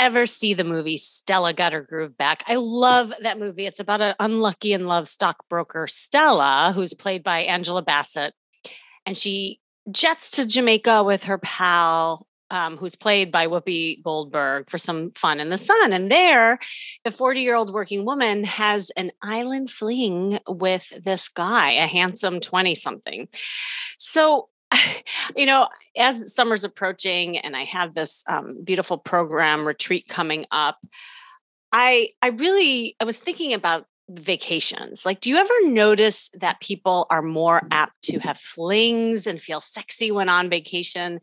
Ever see the movie Stella Got Her Groove Back? I love that movie. It's about an unlucky in love stockbroker, Stella, who's played by Angela Bassett. And she jets to Jamaica with her pal, um, who's played by Whoopi Goldberg, for some fun in the sun. And there, the 40 year old working woman has an island fling with this guy, a handsome 20 something. So you know, as summer's approaching and I have this um, beautiful program retreat coming up, I I really I was thinking about vacations. Like, do you ever notice that people are more apt to have flings and feel sexy when on vacation?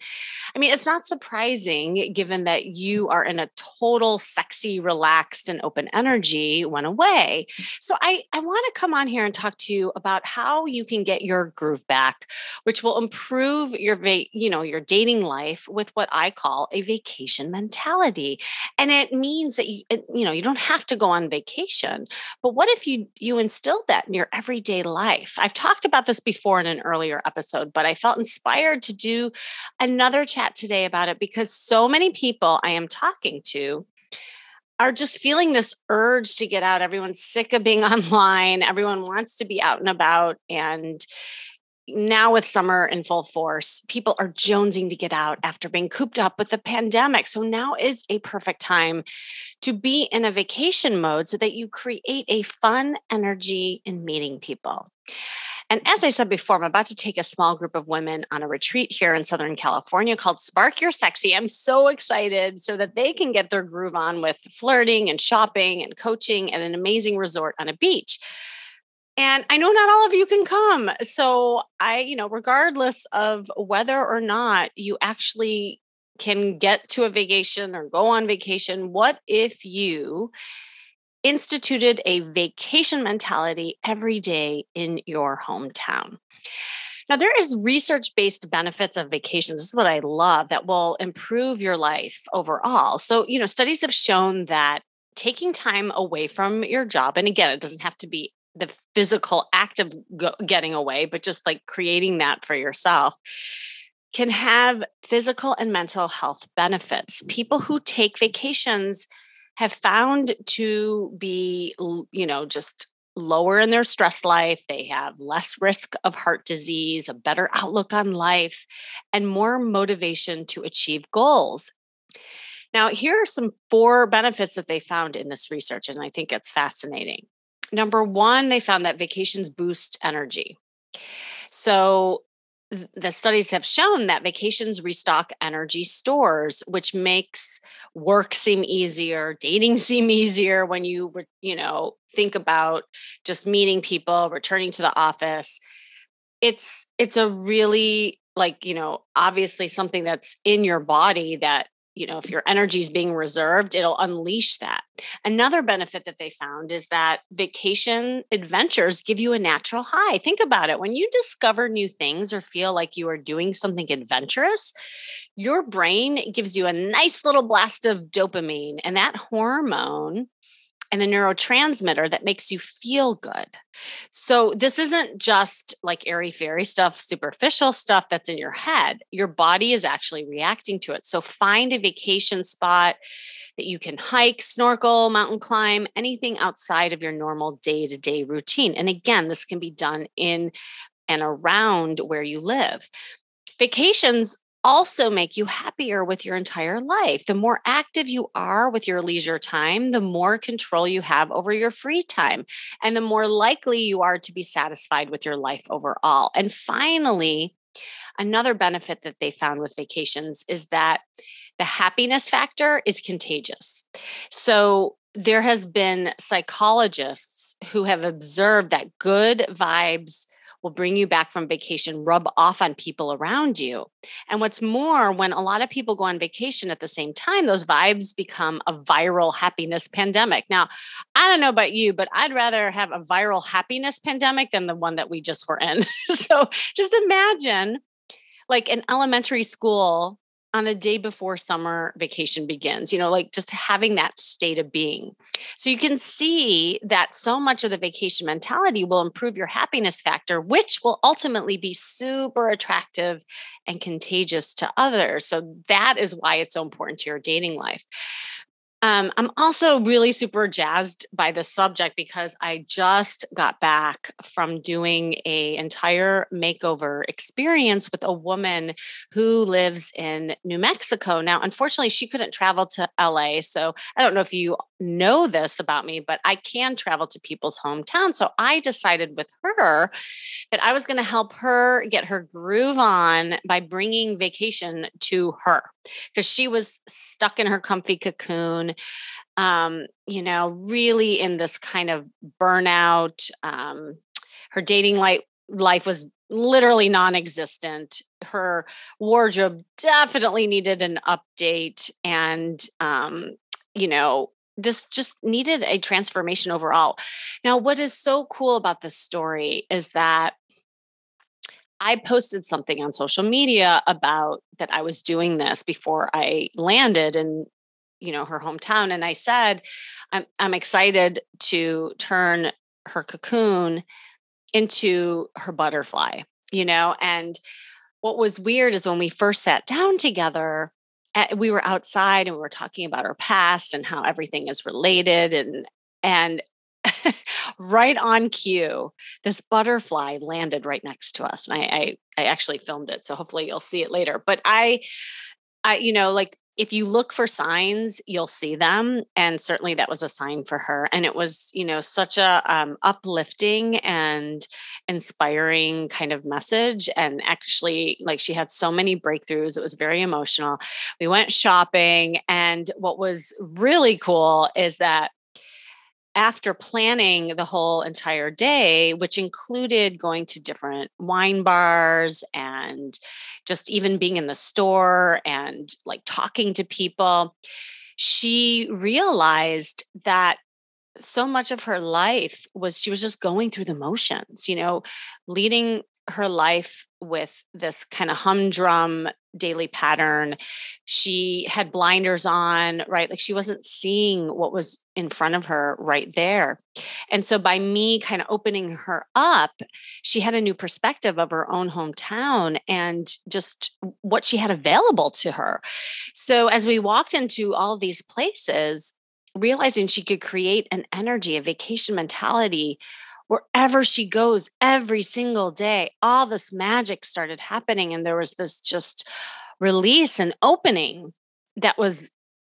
I mean, it's not surprising given that you are in a total sexy, relaxed, and open energy when away. So I, I want to come on here and talk to you about how you can get your groove back, which will improve your va- you know, your dating life with what I call a vacation mentality. And it means that you, you know, you don't have to go on vacation. But what if if you you instilled that in your everyday life? I've talked about this before in an earlier episode, but I felt inspired to do another chat today about it because so many people I am talking to are just feeling this urge to get out. Everyone's sick of being online. Everyone wants to be out and about and now with summer in full force, people are jonesing to get out after being cooped up with the pandemic. So now is a perfect time to be in a vacation mode so that you create a fun energy in meeting people. And as I said before, I'm about to take a small group of women on a retreat here in Southern California called Spark Your Sexy. I'm so excited so that they can get their groove on with flirting and shopping and coaching at an amazing resort on a beach. And I know not all of you can come. So I, you know, regardless of whether or not you actually can get to a vacation or go on vacation, what if you instituted a vacation mentality every day in your hometown? Now, there is research based benefits of vacations. This is what I love that will improve your life overall. So, you know, studies have shown that taking time away from your job, and again, it doesn't have to be the physical act of getting away, but just like creating that for yourself can have physical and mental health benefits. Mm-hmm. People who take vacations have found to be, you know, just lower in their stress life. They have less risk of heart disease, a better outlook on life, and more motivation to achieve goals. Now, here are some four benefits that they found in this research, and I think it's fascinating number one, they found that vacations boost energy. So the studies have shown that vacations restock energy stores which makes work seem easier dating seem easier when you you know think about just meeting people returning to the office. It's it's a really like you know obviously something that's in your body that you know if your energy is being reserved it'll unleash that. Another benefit that they found is that vacation adventures give you a natural high. Think about it. When you discover new things or feel like you are doing something adventurous your brain gives you a nice little blast of dopamine and that hormone and the neurotransmitter that makes you feel good. So, this isn't just like airy fairy stuff, superficial stuff that's in your head. Your body is actually reacting to it. So, find a vacation spot that you can hike, snorkel, mountain climb, anything outside of your normal day to day routine. And again, this can be done in and around where you live. Vacations also make you happier with your entire life. The more active you are with your leisure time, the more control you have over your free time, and the more likely you are to be satisfied with your life overall. And finally, another benefit that they found with vacations is that the happiness factor is contagious. So there has been psychologists who have observed that good vibes will bring you back from vacation rub off on people around you. And what's more, when a lot of people go on vacation at the same time, those vibes become a viral happiness pandemic. Now, I don't know about you, but I'd rather have a viral happiness pandemic than the one that we just were in. so just imagine like an elementary school on the day before summer vacation begins, you know, like just having that state of being. So you can see that so much of the vacation mentality will improve your happiness factor, which will ultimately be super attractive and contagious to others. So that is why it's so important to your dating life. Um, I'm also really super jazzed by the subject because I just got back from doing a entire makeover experience with a woman who lives in New Mexico. Now, unfortunately, she couldn't travel to LA, so I don't know if you know this about me, but I can travel to people's hometown. So I decided with her that I was going to help her get her groove on by bringing vacation to her because she was stuck in her comfy cocoon um, you know, really in this kind of burnout. Um, her dating life life was literally non-existent. Her wardrobe definitely needed an update, and um, you know, this just needed a transformation overall. Now, what is so cool about this story is that I posted something on social media about that I was doing this before I landed in you know her hometown and I said I'm I'm excited to turn her cocoon into her butterfly you know and what was weird is when we first sat down together eh, we were outside and we were talking about our past and how everything is related and and right on cue, this butterfly landed right next to us. And I, I, I actually filmed it. So hopefully you'll see it later. But I, I, you know, like if you look for signs, you'll see them. And certainly that was a sign for her. And it was, you know, such a um, uplifting and inspiring kind of message. And actually, like she had so many breakthroughs. It was very emotional. We went shopping. And what was really cool is that after planning the whole entire day, which included going to different wine bars and just even being in the store and like talking to people, she realized that so much of her life was she was just going through the motions, you know, leading her life with this kind of humdrum daily pattern. She had blinders on, right? Like she wasn't seeing what was in front of her right there. And so by me kind of opening her up, she had a new perspective of her own hometown and just what she had available to her. So as we walked into all these places, realizing she could create an energy, a vacation mentality wherever she goes every single day, all this magic started happening. And there was this just release and opening that was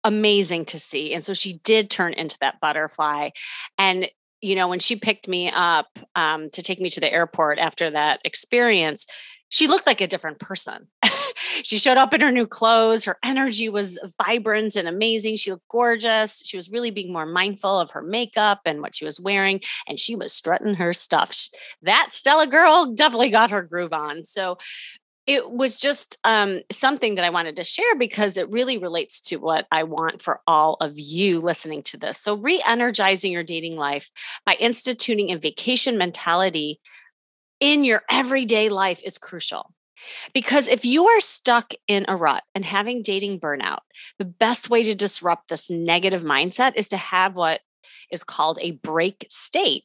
amazing to see. And so she did turn into that butterfly. And, you know, when she picked me up um, to take me to the airport after that experience, she looked like a different person. She showed up in her new clothes. Her energy was vibrant and amazing. She looked gorgeous. She was really being more mindful of her makeup and what she was wearing. And she was strutting her stuff. That Stella girl definitely got her groove on. So it was just um, something that I wanted to share because it really relates to what I want for all of you listening to this. So, re energizing your dating life by instituting a vacation mentality in your everyday life is crucial. Because if you are stuck in a rut and having dating burnout, the best way to disrupt this negative mindset is to have what is called a break state,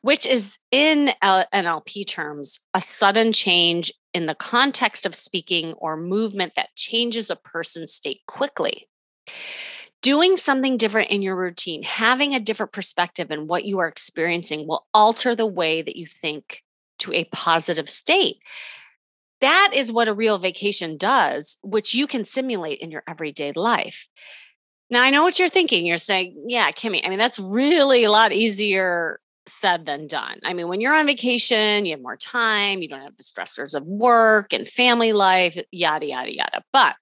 which is in uh, NLP terms a sudden change in the context of speaking or movement that changes a person's state quickly. Doing something different in your routine, having a different perspective in what you are experiencing will alter the way that you think to a positive state. That is what a real vacation does, which you can simulate in your everyday life. Now, I know what you're thinking. You're saying, yeah, Kimmy, I mean, that's really a lot easier said than done. I mean, when you're on vacation, you have more time, you don't have the stressors of work and family life, yada, yada, yada. But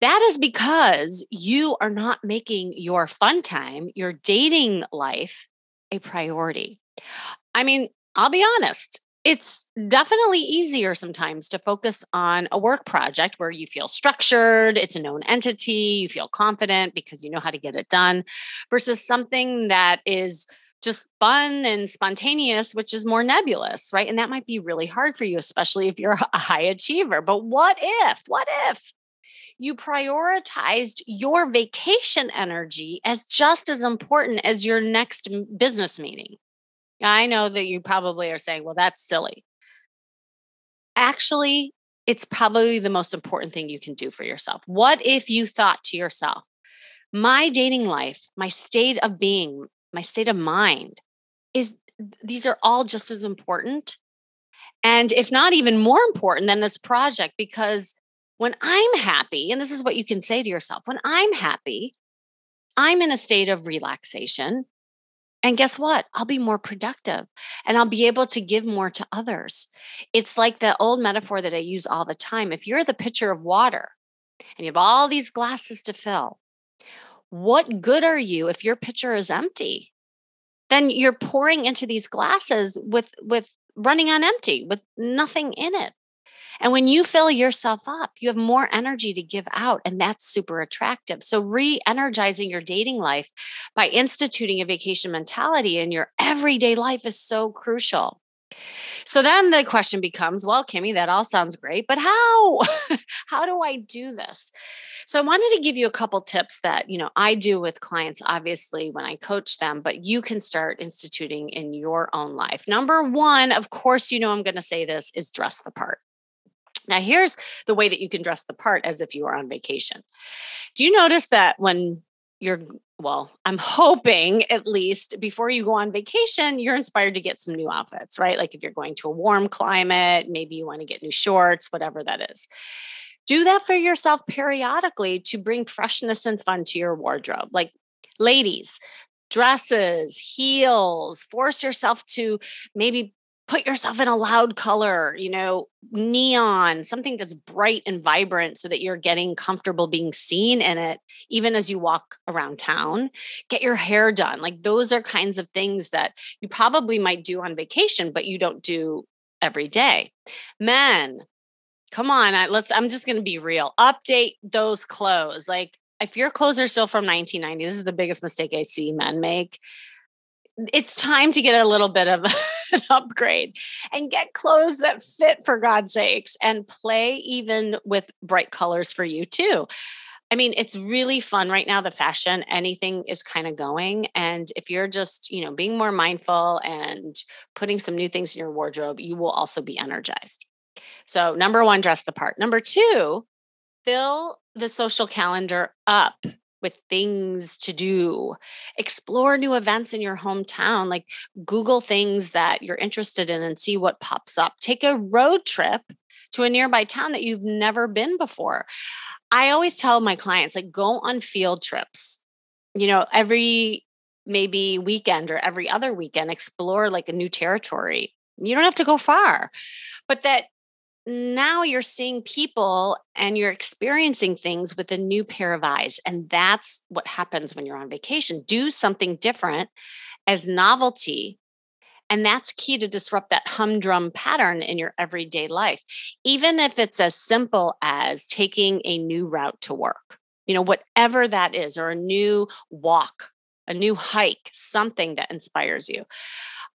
that is because you are not making your fun time, your dating life, a priority. I mean, I'll be honest, it's definitely easier sometimes to focus on a work project where you feel structured, it's a known entity, you feel confident because you know how to get it done, versus something that is just fun and spontaneous, which is more nebulous, right? And that might be really hard for you, especially if you're a high achiever. But what if, what if you prioritized your vacation energy as just as important as your next business meeting? I know that you probably are saying, well, that's silly. Actually, it's probably the most important thing you can do for yourself. What if you thought to yourself, my dating life, my state of being, my state of mind is these are all just as important. And if not even more important than this project, because when I'm happy, and this is what you can say to yourself when I'm happy, I'm in a state of relaxation. And guess what? I'll be more productive and I'll be able to give more to others. It's like the old metaphor that I use all the time. If you're the pitcher of water and you have all these glasses to fill, what good are you if your pitcher is empty? Then you're pouring into these glasses with with running on empty with nothing in it. And when you fill yourself up, you have more energy to give out, and that's super attractive. So, re energizing your dating life by instituting a vacation mentality in your everyday life is so crucial. So then the question becomes, well, Kimmy, that all sounds great, but how? how do I do this? So I wanted to give you a couple tips that, you know, I do with clients obviously when I coach them, but you can start instituting in your own life. Number 1, of course, you know I'm going to say this is dress the part. Now, here's the way that you can dress the part as if you were on vacation. Do you notice that when you're, well, I'm hoping at least before you go on vacation, you're inspired to get some new outfits, right? Like if you're going to a warm climate, maybe you want to get new shorts, whatever that is. Do that for yourself periodically to bring freshness and fun to your wardrobe. Like, ladies, dresses, heels, force yourself to maybe put yourself in a loud color, you know, neon, something that's bright and vibrant so that you're getting comfortable being seen in it, even as you walk around town. Get your hair done. Like those are kinds of things that you probably might do on vacation, but you don't do every day. Men, come on, I, let's, I'm just going to be real. Update those clothes. Like if your clothes are still from 1990, this is the biggest mistake I see men make it's time to get a little bit of an upgrade and get clothes that fit for God's sakes and play even with bright colors for you too. I mean, it's really fun right now. The fashion, anything is kind of going. And if you're just, you know, being more mindful and putting some new things in your wardrobe, you will also be energized. So, number one, dress the part. Number two, fill the social calendar up with things to do. Explore new events in your hometown, like Google things that you're interested in and see what pops up. Take a road trip to a nearby town that you've never been before. I always tell my clients, like, go on field trips. You know, every maybe weekend or every other weekend, explore like a new territory. You don't have to go far, but that now you're seeing people and you're experiencing things with a new pair of eyes. And that's what happens when you're on vacation. Do something different as novelty. And that's key to disrupt that humdrum pattern in your everyday life, even if it's as simple as taking a new route to work, you know, whatever that is, or a new walk, a new hike, something that inspires you.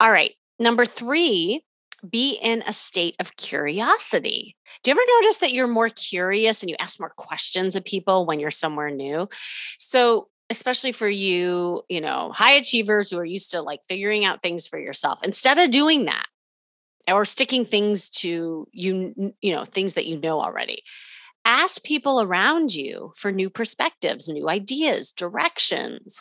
All right. Number three, be in a state of curiosity. Do you ever notice that you're more curious and you ask more questions of people when you're somewhere new? So, especially for you, you know, high achievers who are used to like figuring out things for yourself, instead of doing that or sticking things to you, you know, things that you know already, ask people around you for new perspectives, new ideas, directions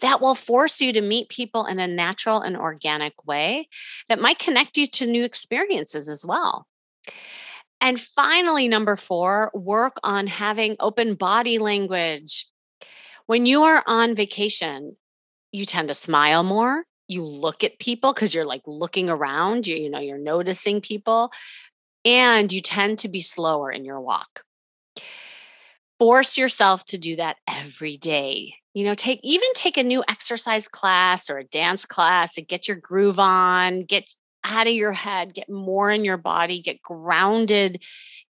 that will force you to meet people in a natural and organic way that might connect you to new experiences as well. And finally, number four, work on having open body language. When you are on vacation, you tend to smile more. You look at people because you're like looking around, you, you know, you're noticing people, and you tend to be slower in your walk. Force yourself to do that every day you know take even take a new exercise class or a dance class and get your groove on get out of your head, get more in your body, get grounded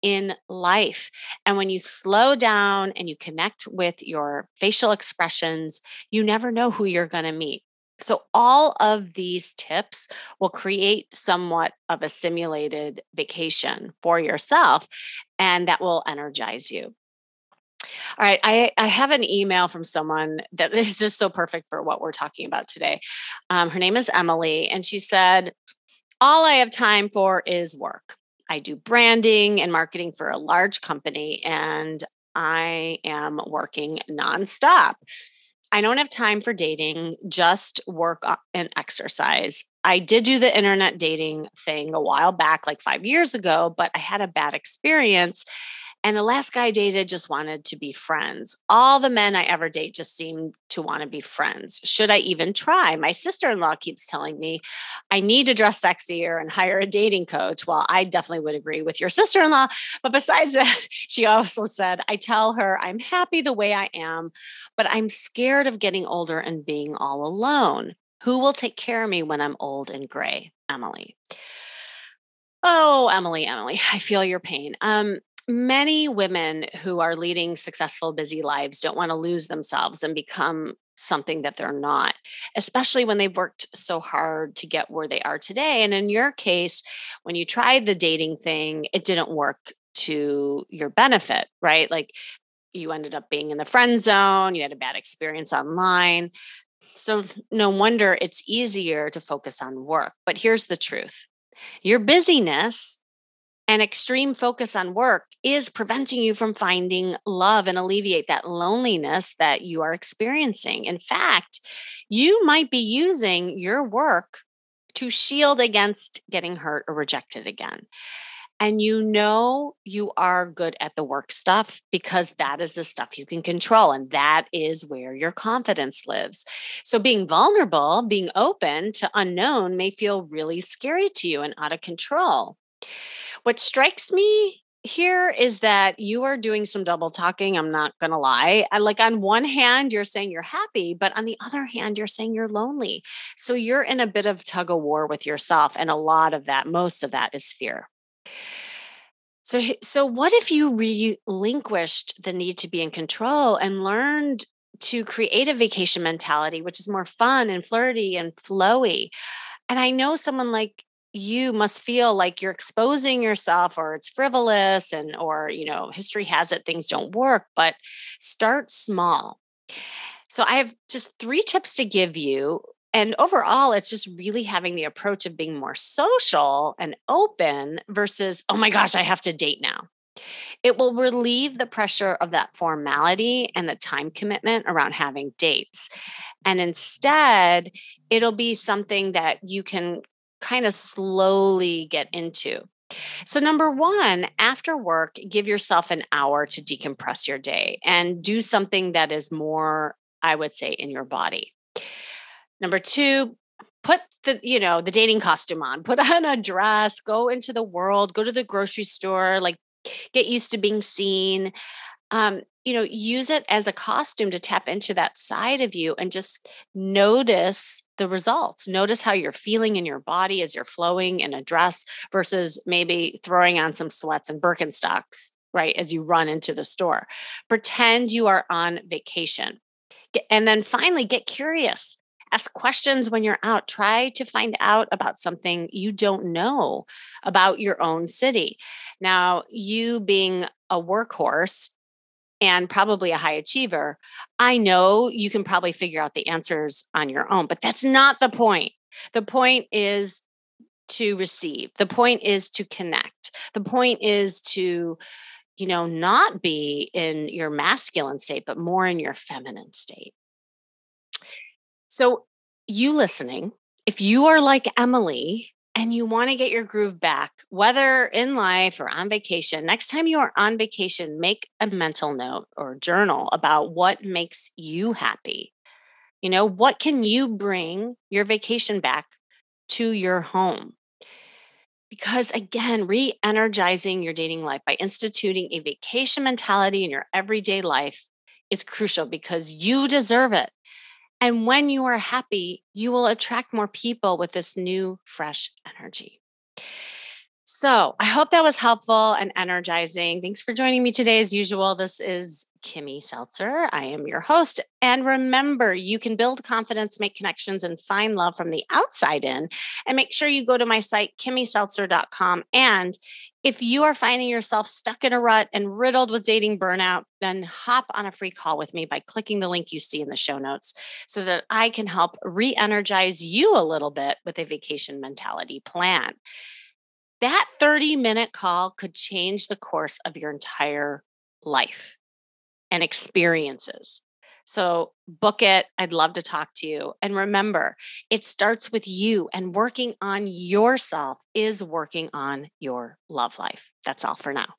in life. And when you slow down and you connect with your facial expressions, you never know who you're going to meet. So, all of these tips will create somewhat of a simulated vacation for yourself, and that will energize you. All right, I, I have an email from someone that is just so perfect for what we're talking about today. Um, her name is Emily, and she said, All I have time for is work. I do branding and marketing for a large company, and I am working nonstop. I don't have time for dating, just work and exercise. I did do the internet dating thing a while back, like five years ago, but I had a bad experience. And the last guy I dated just wanted to be friends. All the men I ever date just seem to want to be friends. Should I even try? My sister in law keeps telling me I need to dress sexier and hire a dating coach. Well, I definitely would agree with your sister in law. But besides that, she also said, I tell her I'm happy the way I am, but I'm scared of getting older and being all alone. Who will take care of me when I'm old and gray? Emily. Oh, Emily, Emily, I feel your pain. Um, many women who are leading successful, busy lives don't want to lose themselves and become something that they're not, especially when they've worked so hard to get where they are today. And in your case, when you tried the dating thing, it didn't work to your benefit, right? Like you ended up being in the friend zone, you had a bad experience online. So, no wonder it's easier to focus on work. But here's the truth your busyness and extreme focus on work is preventing you from finding love and alleviate that loneliness that you are experiencing. In fact, you might be using your work to shield against getting hurt or rejected again. And you know you are good at the work stuff because that is the stuff you can control. And that is where your confidence lives. So, being vulnerable, being open to unknown may feel really scary to you and out of control. What strikes me here is that you are doing some double talking. I'm not going to lie. Like, on one hand, you're saying you're happy, but on the other hand, you're saying you're lonely. So you're in a bit of tug of war with yourself. And a lot of that, most of that is fear. So, so what if you relinquished the need to be in control and learned to create a vacation mentality, which is more fun and flirty and flowy? And I know someone like you must feel like you're exposing yourself or it's frivolous and or you know history has it things don't work but start small so i have just three tips to give you and overall it's just really having the approach of being more social and open versus oh my gosh i have to date now it will relieve the pressure of that formality and the time commitment around having dates. And instead, it'll be something that you can kind of slowly get into. So, number one, after work, give yourself an hour to decompress your day and do something that is more, I would say, in your body. Number two, put the you know the dating costume on put on a dress go into the world go to the grocery store like get used to being seen um, you know, use it as a costume to tap into that side of you and just notice the results. Notice how you're feeling in your body as you're flowing in a dress versus maybe throwing on some sweats and Birkenstocks, right? As you run into the store. Pretend you are on vacation. And then finally, get curious. Ask questions when you're out. Try to find out about something you don't know about your own city. Now, you being a workhorse, and probably a high achiever, I know you can probably figure out the answers on your own, but that's not the point. The point is to receive. The point is to connect. The point is to, you know, not be in your masculine state, but more in your feminine state. So, you listening, if you are like Emily and you want to get your groove back, whether in life or on vacation, next time you are on vacation, make a mental note or journal about what makes you happy. You know, what can you bring your vacation back to your home? Because again, re energizing your dating life by instituting a vacation mentality in your everyday life is crucial because you deserve it. And when you are happy, you will attract more people with this new, fresh energy. So I hope that was helpful and energizing. Thanks for joining me today. As usual, this is Kimmy Seltzer. I am your host. And remember, you can build confidence, make connections, and find love from the outside in. And make sure you go to my site, kimmyseltzer.com. And if you are finding yourself stuck in a rut and riddled with dating burnout, then hop on a free call with me by clicking the link you see in the show notes so that I can help re energize you a little bit with a vacation mentality plan. That 30 minute call could change the course of your entire life and experiences. So book it. I'd love to talk to you. And remember, it starts with you, and working on yourself is working on your love life. That's all for now.